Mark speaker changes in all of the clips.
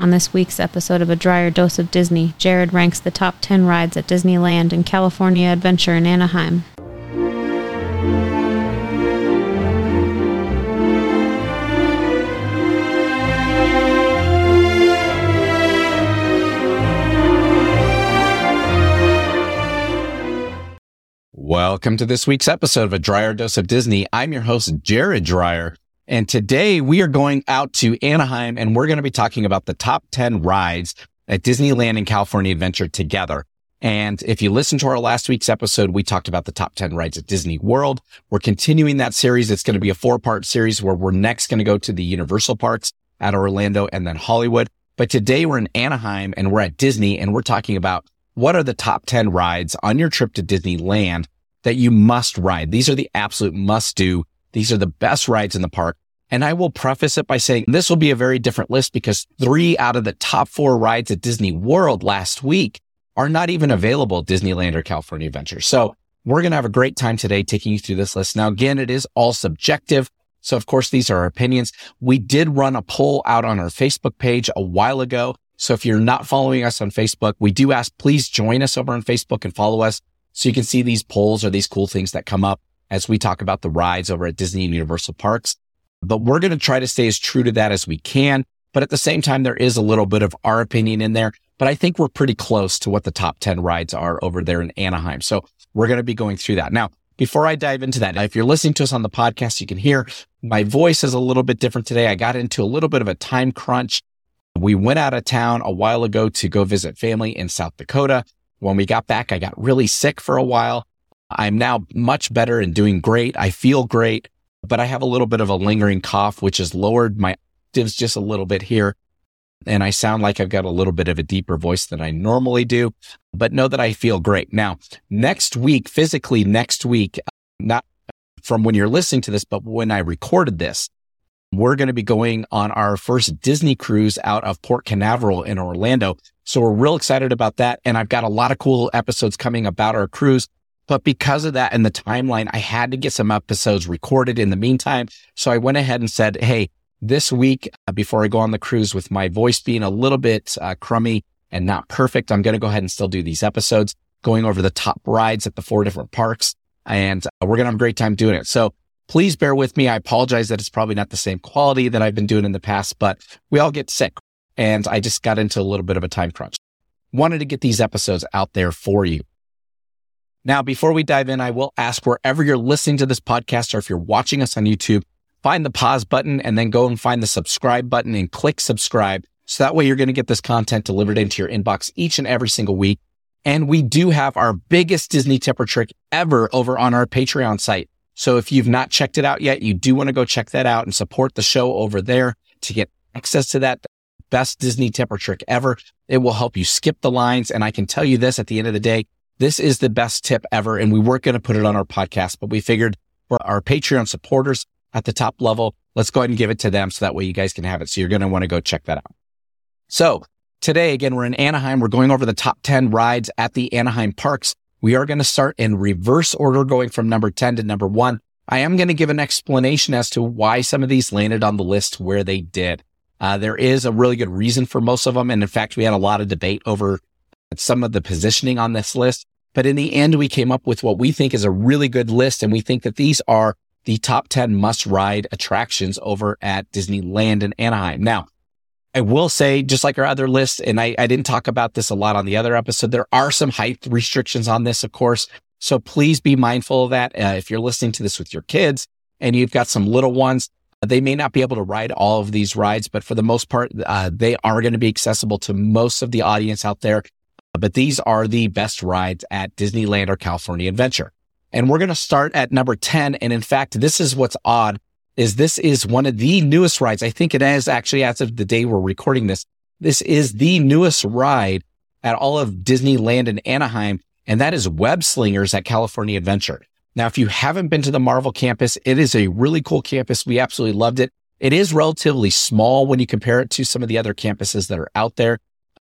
Speaker 1: On this week's episode of A Dryer Dose of Disney, Jared ranks the top 10 rides at Disneyland and California Adventure in Anaheim.
Speaker 2: Welcome to this week's episode of A Dryer Dose of Disney. I'm your host, Jared Dryer. And today we are going out to Anaheim and we're going to be talking about the top 10 rides at Disneyland and California Adventure together. And if you listen to our last week's episode, we talked about the top 10 rides at Disney World. We're continuing that series. It's going to be a four part series where we're next going to go to the Universal parks at Orlando and then Hollywood. But today we're in Anaheim and we're at Disney and we're talking about what are the top 10 rides on your trip to Disneyland that you must ride. These are the absolute must do. These are the best rides in the park. And I will preface it by saying this will be a very different list because three out of the top four rides at Disney World last week are not even available at Disneyland or California Adventure. So we're going to have a great time today taking you through this list. Now, again, it is all subjective. So of course, these are our opinions. We did run a poll out on our Facebook page a while ago. So if you're not following us on Facebook, we do ask, please join us over on Facebook and follow us. So you can see these polls or these cool things that come up as we talk about the rides over at Disney and Universal parks. But we're going to try to stay as true to that as we can. But at the same time, there is a little bit of our opinion in there. But I think we're pretty close to what the top 10 rides are over there in Anaheim. So we're going to be going through that. Now, before I dive into that, if you're listening to us on the podcast, you can hear my voice is a little bit different today. I got into a little bit of a time crunch. We went out of town a while ago to go visit family in South Dakota. When we got back, I got really sick for a while. I'm now much better and doing great. I feel great, but I have a little bit of a lingering cough, which has lowered my octaves just a little bit here. And I sound like I've got a little bit of a deeper voice than I normally do, but know that I feel great. Now, next week, physically next week, not from when you're listening to this, but when I recorded this, we're going to be going on our first Disney cruise out of Port Canaveral in Orlando. So we're real excited about that. And I've got a lot of cool episodes coming about our cruise. But because of that and the timeline, I had to get some episodes recorded in the meantime. So I went ahead and said, Hey, this week, uh, before I go on the cruise with my voice being a little bit uh, crummy and not perfect, I'm going to go ahead and still do these episodes going over the top rides at the four different parks. And uh, we're going to have a great time doing it. So please bear with me. I apologize that it's probably not the same quality that I've been doing in the past, but we all get sick and I just got into a little bit of a time crunch. Wanted to get these episodes out there for you. Now, before we dive in, I will ask wherever you're listening to this podcast or if you're watching us on YouTube, find the pause button and then go and find the subscribe button and click subscribe. So that way you're going to get this content delivered into your inbox each and every single week. And we do have our biggest Disney tip or trick ever over on our Patreon site. So if you've not checked it out yet, you do want to go check that out and support the show over there to get access to that best Disney tip or trick ever. It will help you skip the lines. And I can tell you this at the end of the day, this is the best tip ever. And we weren't going to put it on our podcast, but we figured for our Patreon supporters at the top level, let's go ahead and give it to them. So that way you guys can have it. So you're going to want to go check that out. So today, again, we're in Anaheim. We're going over the top 10 rides at the Anaheim parks. We are going to start in reverse order, going from number 10 to number one. I am going to give an explanation as to why some of these landed on the list where they did. Uh, there is a really good reason for most of them. And in fact, we had a lot of debate over some of the positioning on this list. But in the end, we came up with what we think is a really good list. And we think that these are the top 10 must ride attractions over at Disneyland in Anaheim. Now, I will say, just like our other list, and I, I didn't talk about this a lot on the other episode, there are some height restrictions on this, of course. So please be mindful of that. Uh, if you're listening to this with your kids and you've got some little ones, they may not be able to ride all of these rides, but for the most part, uh, they are going to be accessible to most of the audience out there. But these are the best rides at Disneyland or California Adventure. And we're going to start at number 10. And in fact, this is what's odd is this is one of the newest rides. I think it is actually as of the day we're recording this. This is the newest ride at all of Disneyland in Anaheim. And that is Web Slingers at California Adventure. Now, if you haven't been to the Marvel campus, it is a really cool campus. We absolutely loved it. It is relatively small when you compare it to some of the other campuses that are out there,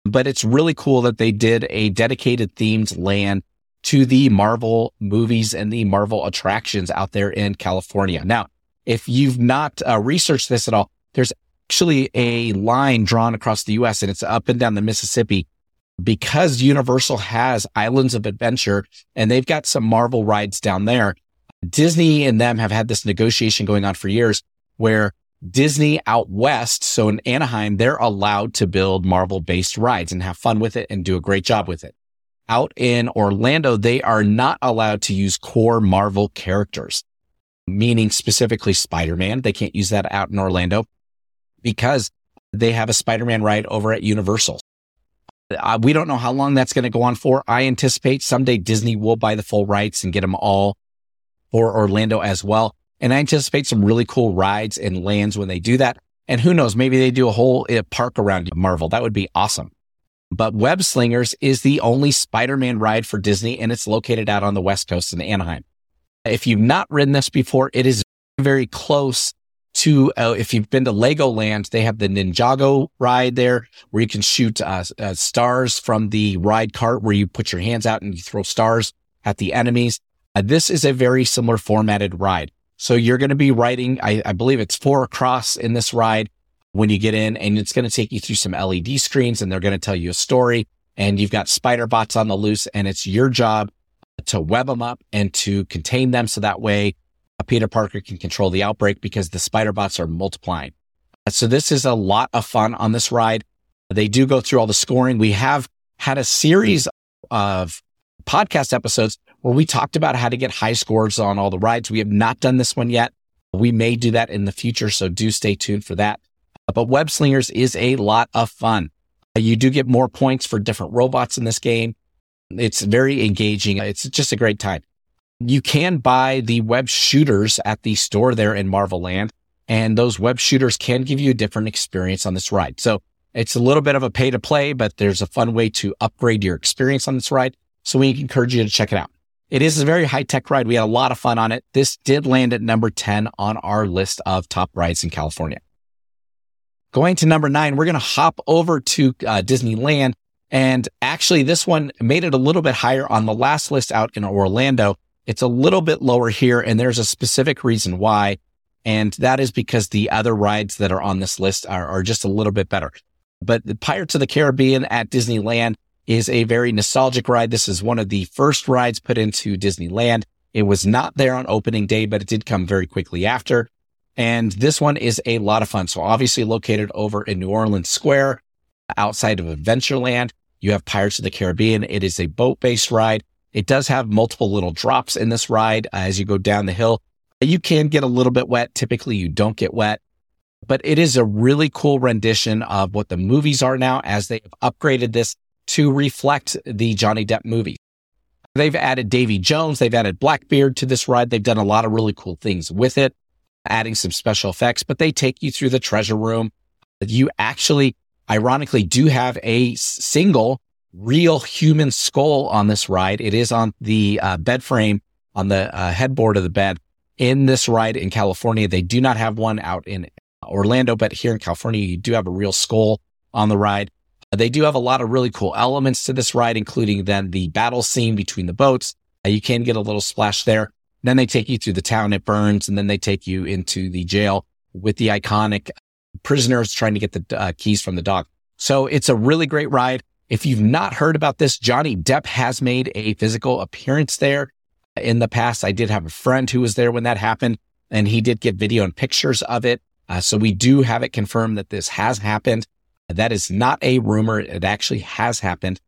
Speaker 2: but it's really cool that they did a dedicated themed land to the Marvel movies and the Marvel attractions out there in California. Now, if you've not uh, researched this at all, there's actually a line drawn across the US and it's up and down the Mississippi because Universal has Islands of Adventure and they've got some Marvel rides down there. Disney and them have had this negotiation going on for years where Disney out west, so in Anaheim, they're allowed to build Marvel based rides and have fun with it and do a great job with it. Out in Orlando, they are not allowed to use core Marvel characters, meaning specifically Spider-Man. They can't use that out in Orlando because they have a Spider-Man ride over at Universal. Uh, we don't know how long that's going to go on for. I anticipate someday Disney will buy the full rights and get them all for Orlando as well. And I anticipate some really cool rides and lands when they do that. And who knows, maybe they do a whole uh, park around Marvel. That would be awesome. But Web Slingers is the only Spider-Man ride for Disney and it's located out on the West Coast in Anaheim. If you've not ridden this before, it is very close to, uh, if you've been to Legoland, they have the Ninjago ride there where you can shoot uh, uh, stars from the ride cart where you put your hands out and you throw stars at the enemies. Uh, this is a very similar formatted ride. So you're going to be riding, I, I believe it's four across in this ride when you get in and it's going to take you through some LED screens and they're going to tell you a story and you've got spider bots on the loose and it's your job to web them up and to contain them. So that way uh, Peter Parker can control the outbreak because the spider bots are multiplying. Uh, so this is a lot of fun on this ride. They do go through all the scoring. We have had a series of podcast episodes where we talked about how to get high scores on all the rides. We have not done this one yet. We may do that in the future. So do stay tuned for that. But Web Slingers is a lot of fun. You do get more points for different robots in this game. It's very engaging. It's just a great time. You can buy the web shooters at the store there in Marvel Land, and those web shooters can give you a different experience on this ride. So it's a little bit of a pay to play, but there's a fun way to upgrade your experience on this ride. So we encourage you to check it out. It is a very high tech ride. We had a lot of fun on it. This did land at number 10 on our list of top rides in California. Going to number nine, we're going to hop over to uh, Disneyland. And actually, this one made it a little bit higher on the last list out in Orlando. It's a little bit lower here, and there's a specific reason why. And that is because the other rides that are on this list are, are just a little bit better. But Pirates of the Caribbean at Disneyland is a very nostalgic ride. This is one of the first rides put into Disneyland. It was not there on opening day, but it did come very quickly after. And this one is a lot of fun. So obviously located over in New Orleans Square outside of Adventureland. You have Pirates of the Caribbean. It is a boat based ride. It does have multiple little drops in this ride as you go down the hill. You can get a little bit wet. Typically you don't get wet, but it is a really cool rendition of what the movies are now as they have upgraded this to reflect the Johnny Depp movie. They've added Davy Jones. They've added Blackbeard to this ride. They've done a lot of really cool things with it, adding some special effects, but they take you through the treasure room. You actually, ironically, do have a single real human skull on this ride. It is on the uh, bed frame on the uh, headboard of the bed in this ride in California. They do not have one out in Orlando, but here in California, you do have a real skull on the ride. They do have a lot of really cool elements to this ride, including then the battle scene between the boats. Uh, you can get a little splash there. Then they take you through the town it burns, and then they take you into the jail with the iconic prisoners trying to get the uh, keys from the dog. So it's a really great ride. If you've not heard about this, Johnny Depp has made a physical appearance there in the past. I did have a friend who was there when that happened, and he did get video and pictures of it. Uh, so we do have it confirmed that this has happened. That is not a rumor. It actually has happened,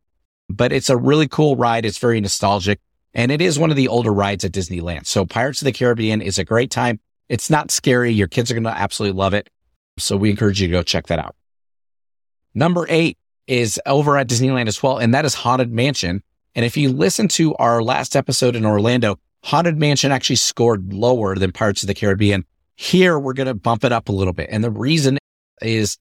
Speaker 2: but it's a really cool ride. It's very nostalgic and it is one of the older rides at Disneyland. So Pirates of the Caribbean is a great time. It's not scary. Your kids are going to absolutely love it. So we encourage you to go check that out. Number eight is over at Disneyland as well. And that is Haunted Mansion. And if you listen to our last episode in Orlando, Haunted Mansion actually scored lower than Pirates of the Caribbean. Here, we're going to bump it up a little bit. And the reason is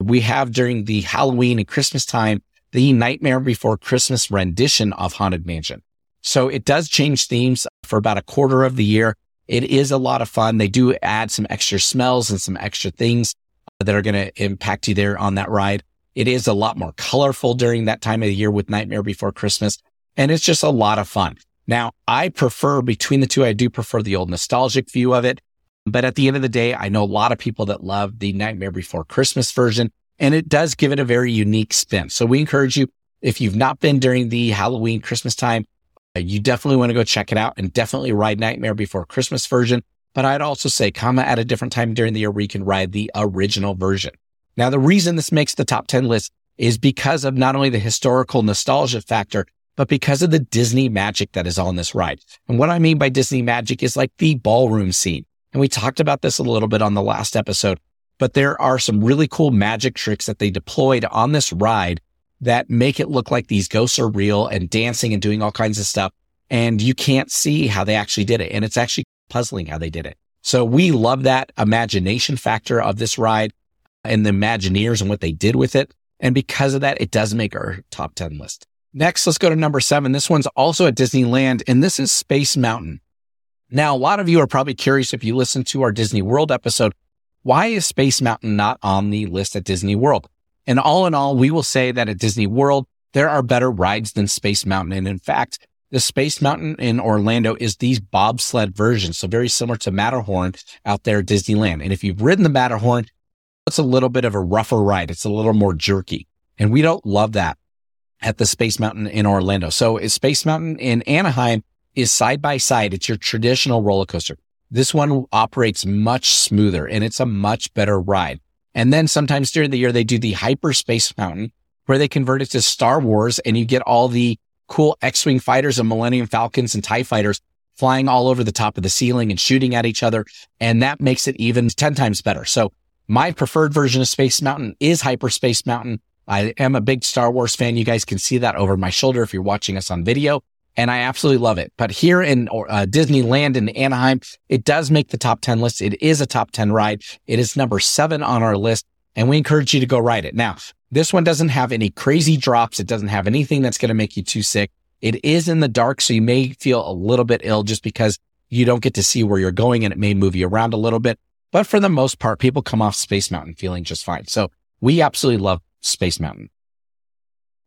Speaker 2: we have during the Halloween and Christmas time, the Nightmare Before Christmas rendition of Haunted Mansion. So it does change themes for about a quarter of the year. It is a lot of fun. They do add some extra smells and some extra things uh, that are going to impact you there on that ride. It is a lot more colorful during that time of the year with Nightmare Before Christmas. And it's just a lot of fun. Now, I prefer between the two, I do prefer the old nostalgic view of it. But at the end of the day, I know a lot of people that love the Nightmare Before Christmas version, and it does give it a very unique spin. So we encourage you, if you've not been during the Halloween Christmas time, uh, you definitely want to go check it out and definitely ride Nightmare Before Christmas version. But I'd also say come at a different time during the year you can ride the original version. Now, the reason this makes the top 10 list is because of not only the historical nostalgia factor, but because of the Disney magic that is on this ride. And what I mean by Disney magic is like the ballroom scene. And we talked about this a little bit on the last episode, but there are some really cool magic tricks that they deployed on this ride that make it look like these ghosts are real and dancing and doing all kinds of stuff. And you can't see how they actually did it. And it's actually puzzling how they did it. So we love that imagination factor of this ride and the Imagineers and what they did with it. And because of that, it does make our top 10 list. Next, let's go to number seven. This one's also at Disneyland, and this is Space Mountain. Now, a lot of you are probably curious if you listen to our Disney World episode, why is Space Mountain not on the list at Disney World? And all in all, we will say that at Disney World, there are better rides than Space Mountain. And in fact, the Space Mountain in Orlando is these bobsled versions. So very similar to Matterhorn out there at Disneyland. And if you've ridden the Matterhorn, it's a little bit of a rougher ride. It's a little more jerky. And we don't love that at the Space Mountain in Orlando. So is Space Mountain in Anaheim is side by side. It's your traditional roller coaster. This one operates much smoother and it's a much better ride. And then sometimes during the year, they do the hyperspace mountain where they convert it to Star Wars and you get all the cool X-Wing fighters and Millennium Falcons and TIE fighters flying all over the top of the ceiling and shooting at each other. And that makes it even 10 times better. So my preferred version of Space Mountain is Hyperspace Mountain. I am a big Star Wars fan. You guys can see that over my shoulder if you're watching us on video. And I absolutely love it. But here in uh, Disneyland in Anaheim, it does make the top 10 list. It is a top 10 ride. It is number seven on our list and we encourage you to go ride it. Now, this one doesn't have any crazy drops. It doesn't have anything that's going to make you too sick. It is in the dark. So you may feel a little bit ill just because you don't get to see where you're going and it may move you around a little bit. But for the most part, people come off Space Mountain feeling just fine. So we absolutely love Space Mountain.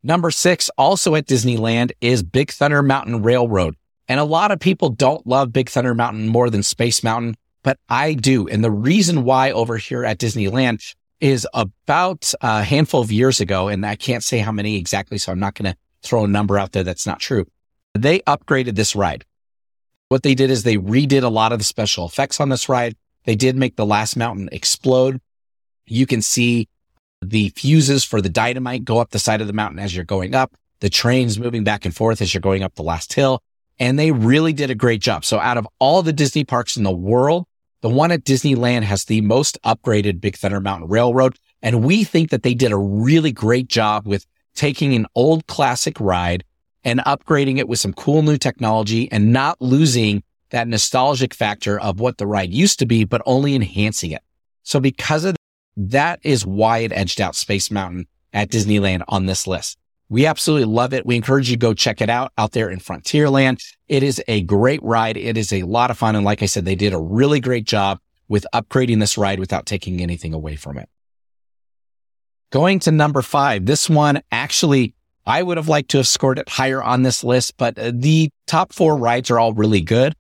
Speaker 2: Number six, also at Disneyland is Big Thunder Mountain Railroad. And a lot of people don't love Big Thunder Mountain more than Space Mountain, but I do. And the reason why over here at Disneyland is about a handful of years ago, and I can't say how many exactly, so I'm not going to throw a number out there that's not true. They upgraded this ride. What they did is they redid a lot of the special effects on this ride. They did make the last mountain explode. You can see the fuses for the dynamite go up the side of the mountain as you're going up. The trains moving back and forth as you're going up the last hill. And they really did a great job. So out of all the Disney parks in the world, the one at Disneyland has the most upgraded Big Thunder Mountain Railroad. And we think that they did a really great job with taking an old classic ride and upgrading it with some cool new technology and not losing that nostalgic factor of what the ride used to be, but only enhancing it. So because of that, is why it edged out Space Mountain at Disneyland on this list. We absolutely love it. We encourage you to go check it out out there in Frontierland. It is a great ride. It is a lot of fun. And like I said, they did a really great job with upgrading this ride without taking anything away from it. Going to number five, this one actually, I would have liked to have scored it higher on this list, but uh, the top four rides are all really good.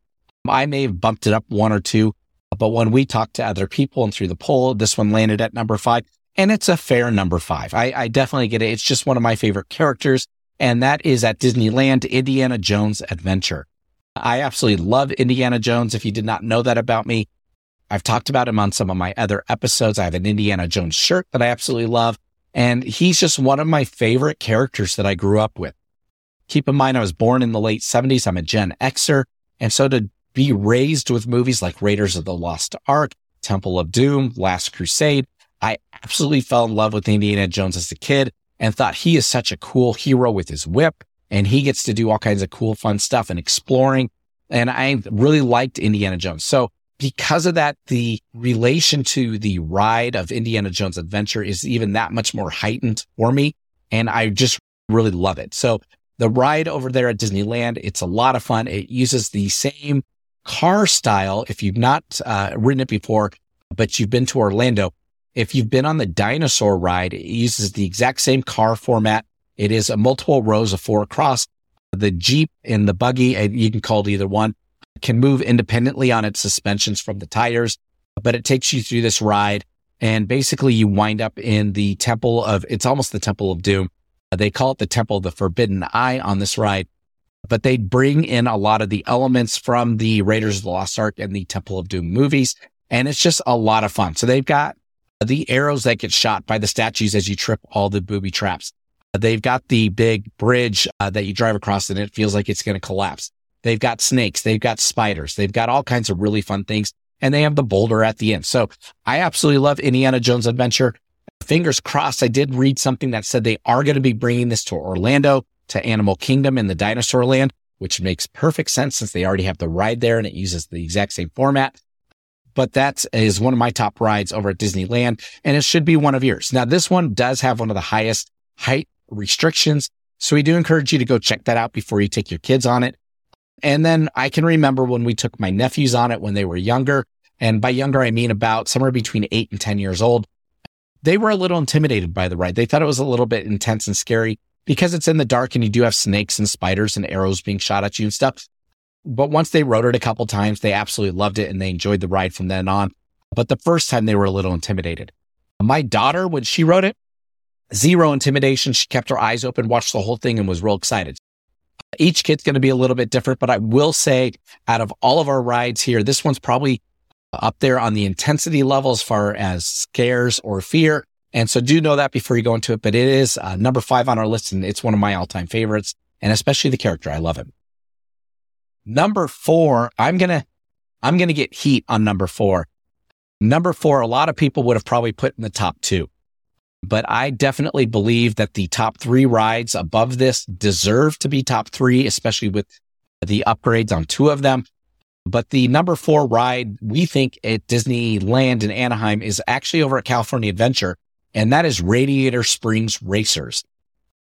Speaker 2: I may have bumped it up one or two, but when we talked to other people and through the poll, this one landed at number five and it's a fair number five. I, I definitely get it. It's just one of my favorite characters. And that is at Disneyland, Indiana Jones Adventure. I absolutely love Indiana Jones. If you did not know that about me, I've talked about him on some of my other episodes. I have an Indiana Jones shirt that I absolutely love. And he's just one of my favorite characters that I grew up with. Keep in mind, I was born in the late seventies. I'm a Gen Xer. And so to be raised with movies like Raiders of the Lost Ark, Temple of Doom, Last Crusade. I absolutely fell in love with Indiana Jones as a kid and thought he is such a cool hero with his whip and he gets to do all kinds of cool, fun stuff and exploring. And I really liked Indiana Jones. So because of that, the relation to the ride of Indiana Jones adventure is even that much more heightened for me. And I just really love it. So the ride over there at Disneyland, it's a lot of fun. It uses the same car style, if you've not uh, ridden it before, but you've been to Orlando, if you've been on the dinosaur ride, it uses the exact same car format. It is a multiple rows of four across. The Jeep and the buggy, and you can call it either one, can move independently on its suspensions from the tires, but it takes you through this ride. And basically you wind up in the temple of, it's almost the temple of doom. They call it the temple of the forbidden eye on this ride, but they bring in a lot of the elements from the Raiders of the Lost Ark and the Temple of Doom movies. And it's just a lot of fun. So they've got the arrows that get shot by the statues as you trip all the booby traps. They've got the big bridge uh, that you drive across and it feels like it's going to collapse. They've got snakes. They've got spiders. They've got all kinds of really fun things. And they have the boulder at the end. So I absolutely love Indiana Jones Adventure. Fingers crossed. I did read something that said they are going to be bringing this to Orlando, to Animal Kingdom in the dinosaur land, which makes perfect sense since they already have the ride there and it uses the exact same format. But that is one of my top rides over at Disneyland and it should be one of yours. Now, this one does have one of the highest height restrictions. So we do encourage you to go check that out before you take your kids on it. And then I can remember when we took my nephews on it when they were younger. And by younger, I mean about somewhere between eight and 10 years old. They were a little intimidated by the ride. They thought it was a little bit intense and scary because it's in the dark and you do have snakes and spiders and arrows being shot at you and stuff. But once they rode it a couple times, they absolutely loved it and they enjoyed the ride from then on. But the first time they were a little intimidated. My daughter, when she rode it, zero intimidation. She kept her eyes open, watched the whole thing and was real excited. Each kid's going to be a little bit different, but I will say out of all of our rides here, this one's probably up there on the intensity level as far as scares or fear. And so do know that before you go into it, but it is uh, number five on our list and it's one of my all time favorites and especially the character. I love him. Number four, I'm going to, I'm going to get heat on number four. Number four, a lot of people would have probably put in the top two but I definitely believe that the top three rides above this deserve to be top three, especially with the upgrades on two of them. But the number four ride we think at Disneyland in Anaheim is actually over at California Adventure, and that is Radiator Springs Racers.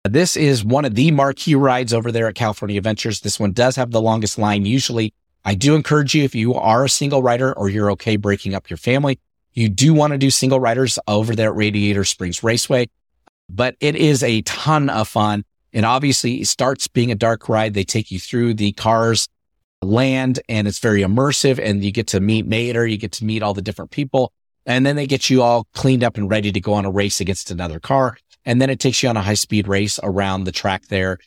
Speaker 2: This is one of the marquee rides over there at California Adventures. This one does have the longest line. Usually I do encourage you if you are a single rider or you're okay breaking up your family, you do want to do single riders over there at Radiator Springs Raceway, but it is a ton of fun. And obviously it starts being a dark ride. They take you through the cars land and it's very immersive and you get to meet Mater. You get to meet all the different people and then they get you all cleaned up and ready to go on a race against another car. And then it takes you on a high speed race around the track there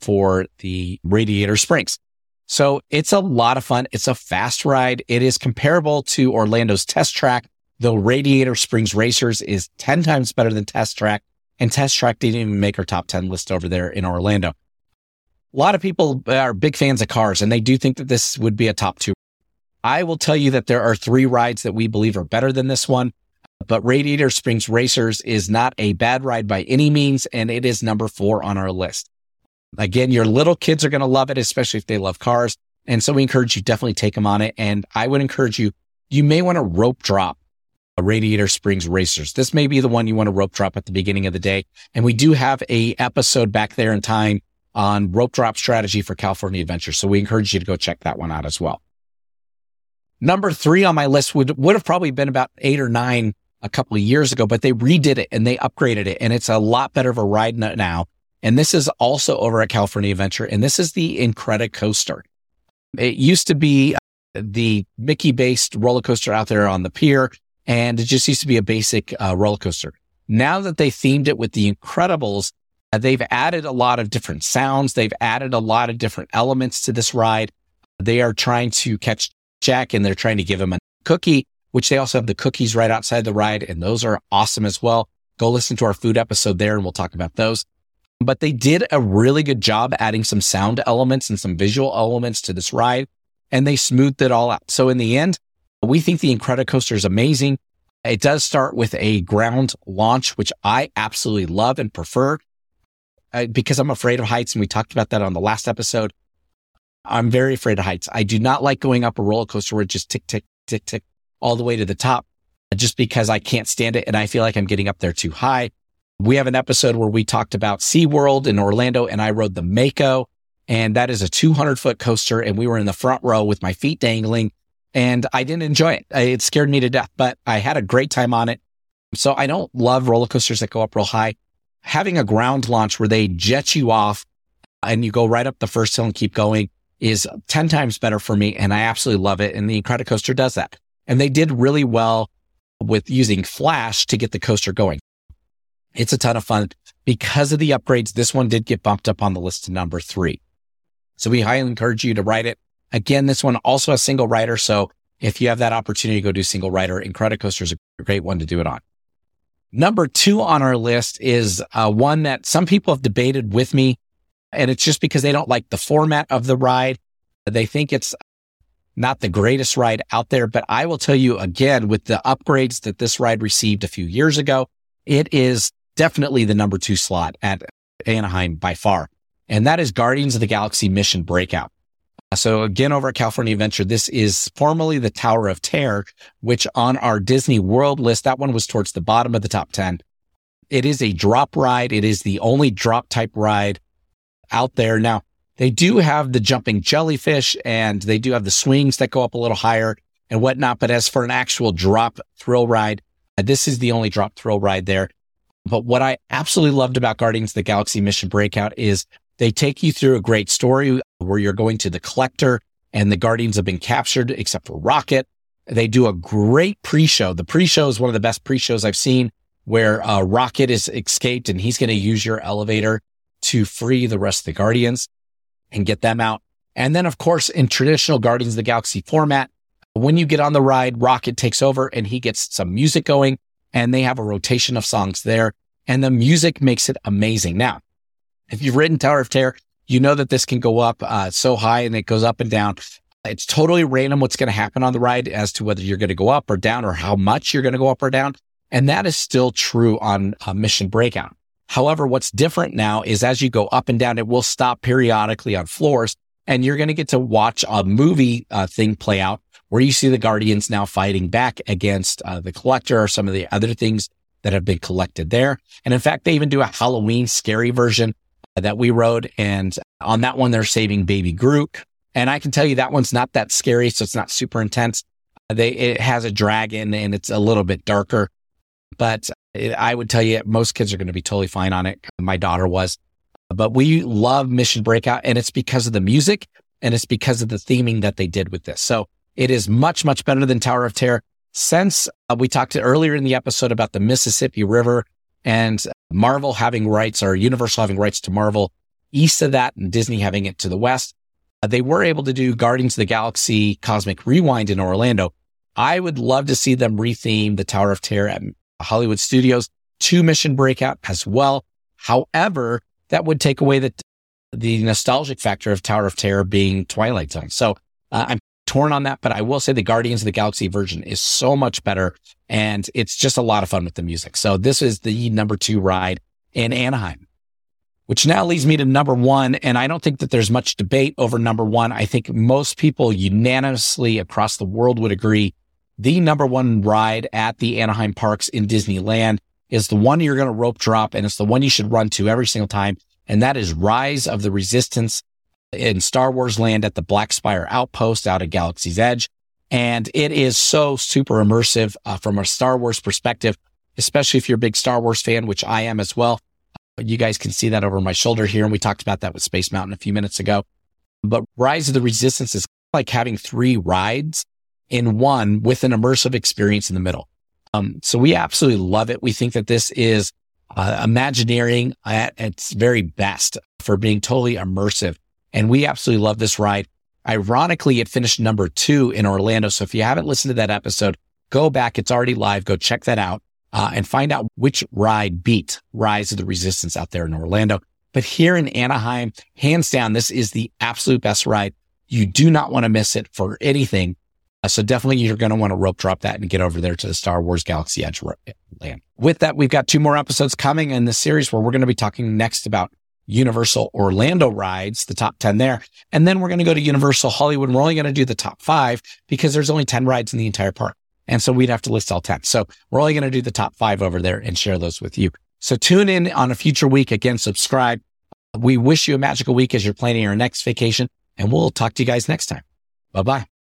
Speaker 2: for the Radiator Springs. So it's a lot of fun. It's a fast ride. It is comparable to Orlando's test track, though Radiator Springs Racers is 10 times better than test track and test track didn't even make our top 10 list over there in Orlando. A lot of people are big fans of cars and they do think that this would be a top two. I will tell you that there are three rides that we believe are better than this one, but Radiator Springs Racers is not a bad ride by any means. And it is number four on our list. Again, your little kids are going to love it, especially if they love cars. And so we encourage you definitely take them on it. And I would encourage you, you may want to rope drop a Radiator Springs Racers. This may be the one you want to rope drop at the beginning of the day. And we do have a episode back there in time on rope drop strategy for California Adventure. So we encourage you to go check that one out as well. Number three on my list would, would have probably been about eight or nine a couple of years ago, but they redid it and they upgraded it and it's a lot better of a ride now. And this is also over at California Adventure. And this is the Incredicoaster. It used to be uh, the Mickey based roller coaster out there on the pier. And it just used to be a basic uh, roller coaster. Now that they themed it with the Incredibles, uh, they've added a lot of different sounds. They've added a lot of different elements to this ride. They are trying to catch Jack and they're trying to give him a cookie, which they also have the cookies right outside the ride. And those are awesome as well. Go listen to our food episode there and we'll talk about those but they did a really good job adding some sound elements and some visual elements to this ride and they smoothed it all out. So in the end, we think the Incredicoaster is amazing. It does start with a ground launch, which I absolutely love and prefer uh, because I'm afraid of heights. And we talked about that on the last episode. I'm very afraid of heights. I do not like going up a roller coaster where it just tick, tick, tick, tick all the way to the top just because I can't stand it. And I feel like I'm getting up there too high. We have an episode where we talked about SeaWorld in Orlando and I rode the Mako and that is a 200 foot coaster and we were in the front row with my feet dangling and I didn't enjoy it. It scared me to death, but I had a great time on it. So I don't love roller coasters that go up real high. Having a ground launch where they jet you off and you go right up the first hill and keep going is 10 times better for me. And I absolutely love it. And the Incredicoaster does that. And they did really well with using Flash to get the coaster going. It's a ton of fun because of the upgrades. This one did get bumped up on the list to number three. So we highly encourage you to ride it. Again, this one also has single rider. So if you have that opportunity to go do single rider, Incredicoaster is a great one to do it on. Number two on our list is uh, one that some people have debated with me. And it's just because they don't like the format of the ride. They think it's not the greatest ride out there. But I will tell you again, with the upgrades that this ride received a few years ago, it is definitely the number two slot at Anaheim by far. And that is Guardians of the Galaxy Mission Breakout. So again, over at California Adventure, this is formerly the Tower of Terror, which on our Disney World list, that one was towards the bottom of the top 10. It is a drop ride. It is the only drop type ride out there. Now they do have the jumping jellyfish and they do have the swings that go up a little higher and whatnot. But as for an actual drop thrill ride, uh, this is the only drop thrill ride there. But what I absolutely loved about Guardians of the Galaxy Mission Breakout is they take you through a great story where you're going to the collector and the Guardians have been captured except for Rocket. They do a great pre-show. The pre-show is one of the best pre-shows I've seen where uh, Rocket is escaped and he's going to use your elevator to free the rest of the Guardians and get them out. And then, of course, in traditional Guardians of the Galaxy format, when you get on the ride, Rocket takes over and he gets some music going and they have a rotation of songs there and the music makes it amazing. Now, if you've ridden Tower of Terror, you know that this can go up uh, so high and it goes up and down. It's totally random what's going to happen on the ride as to whether you're going to go up or down or how much you're going to go up or down. And that is still true on uh, Mission Breakout. However, what's different now is as you go up and down, it will stop periodically on floors and you're going to get to watch a movie uh, thing play out where you see the Guardians now fighting back against uh, the collector or some of the other things that have been collected there. And in fact, they even do a Halloween scary version that we rode. And on that one, they're saving baby Groot. And I can tell you that one's not that scary. So it's not super intense. They, it has a dragon and it's a little bit darker, but it, I would tell you most kids are going to be totally fine on it. My daughter was, but we love Mission Breakout and it's because of the music and it's because of the theming that they did with this. So it is much, much better than Tower of Terror. Since uh, we talked earlier in the episode about the Mississippi River and Marvel having rights or Universal having rights to Marvel east of that and Disney having it to the west. Uh, they were able to do Guardians of the Galaxy Cosmic Rewind in Orlando. I would love to see them retheme the Tower of Terror at Hollywood Studios to Mission Breakout as well. However, that would take away the, the nostalgic factor of Tower of Terror being Twilight Zone. So uh, I'm torn on that, but I will say the Guardians of the Galaxy version is so much better and it's just a lot of fun with the music. So this is the number two ride in Anaheim, which now leads me to number one. And I don't think that there's much debate over number one. I think most people unanimously across the world would agree the number one ride at the Anaheim parks in Disneyland is the one you're going to rope drop and it's the one you should run to every single time. And that is Rise of the Resistance in Star Wars land at the Black Spire outpost out at Galaxy's Edge. And it is so super immersive uh, from a Star Wars perspective, especially if you're a big Star Wars fan, which I am as well. You guys can see that over my shoulder here. And we talked about that with Space Mountain a few minutes ago. But Rise of the Resistance is like having three rides in one with an immersive experience in the middle. Um, so we absolutely love it. We think that this is uh, Imagineering at its very best for being totally immersive and we absolutely love this ride. Ironically, it finished number two in Orlando. So if you haven't listened to that episode, go back. It's already live. Go check that out uh, and find out which ride beat Rise of the Resistance out there in Orlando. But here in Anaheim, hands down, this is the absolute best ride. You do not want to miss it for anything. Uh, so definitely you're going to want to rope drop that and get over there to the Star Wars Galaxy Edge land. With that, we've got two more episodes coming in the series where we're going to be talking next about Universal Orlando rides, the top 10 there. And then we're going to go to Universal Hollywood. We're only going to do the top five because there's only 10 rides in the entire park. And so we'd have to list all 10. So we're only going to do the top five over there and share those with you. So tune in on a future week. Again, subscribe. We wish you a magical week as you're planning your next vacation and we'll talk to you guys next time. Bye bye.